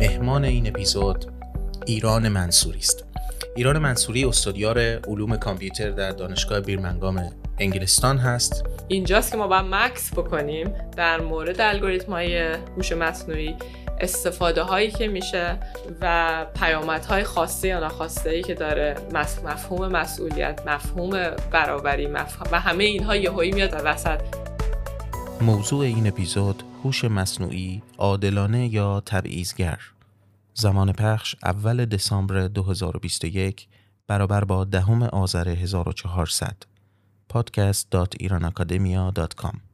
مهمان این اپیزود ایران منصوری است. ایران منصوری استادیار علوم کامپیوتر در دانشگاه بیرمنگام انگلستان هست. اینجاست که ما باید مکس بکنیم در مورد الگوریتم های هوش مصنوعی استفاده هایی که میشه و پیامت های خاصه یا ناخواسته ای که داره مفهوم مسئولیت مفهوم برابری مفهوم و همه اینها یهویی میاد وسط. موضوع این اپیزود هوش مصنوعی عادلانه یا تبعیضگر. زمان پخش اول دسامبر 2021 برابر با دهم آذر 1400 podcast.iranacademia.com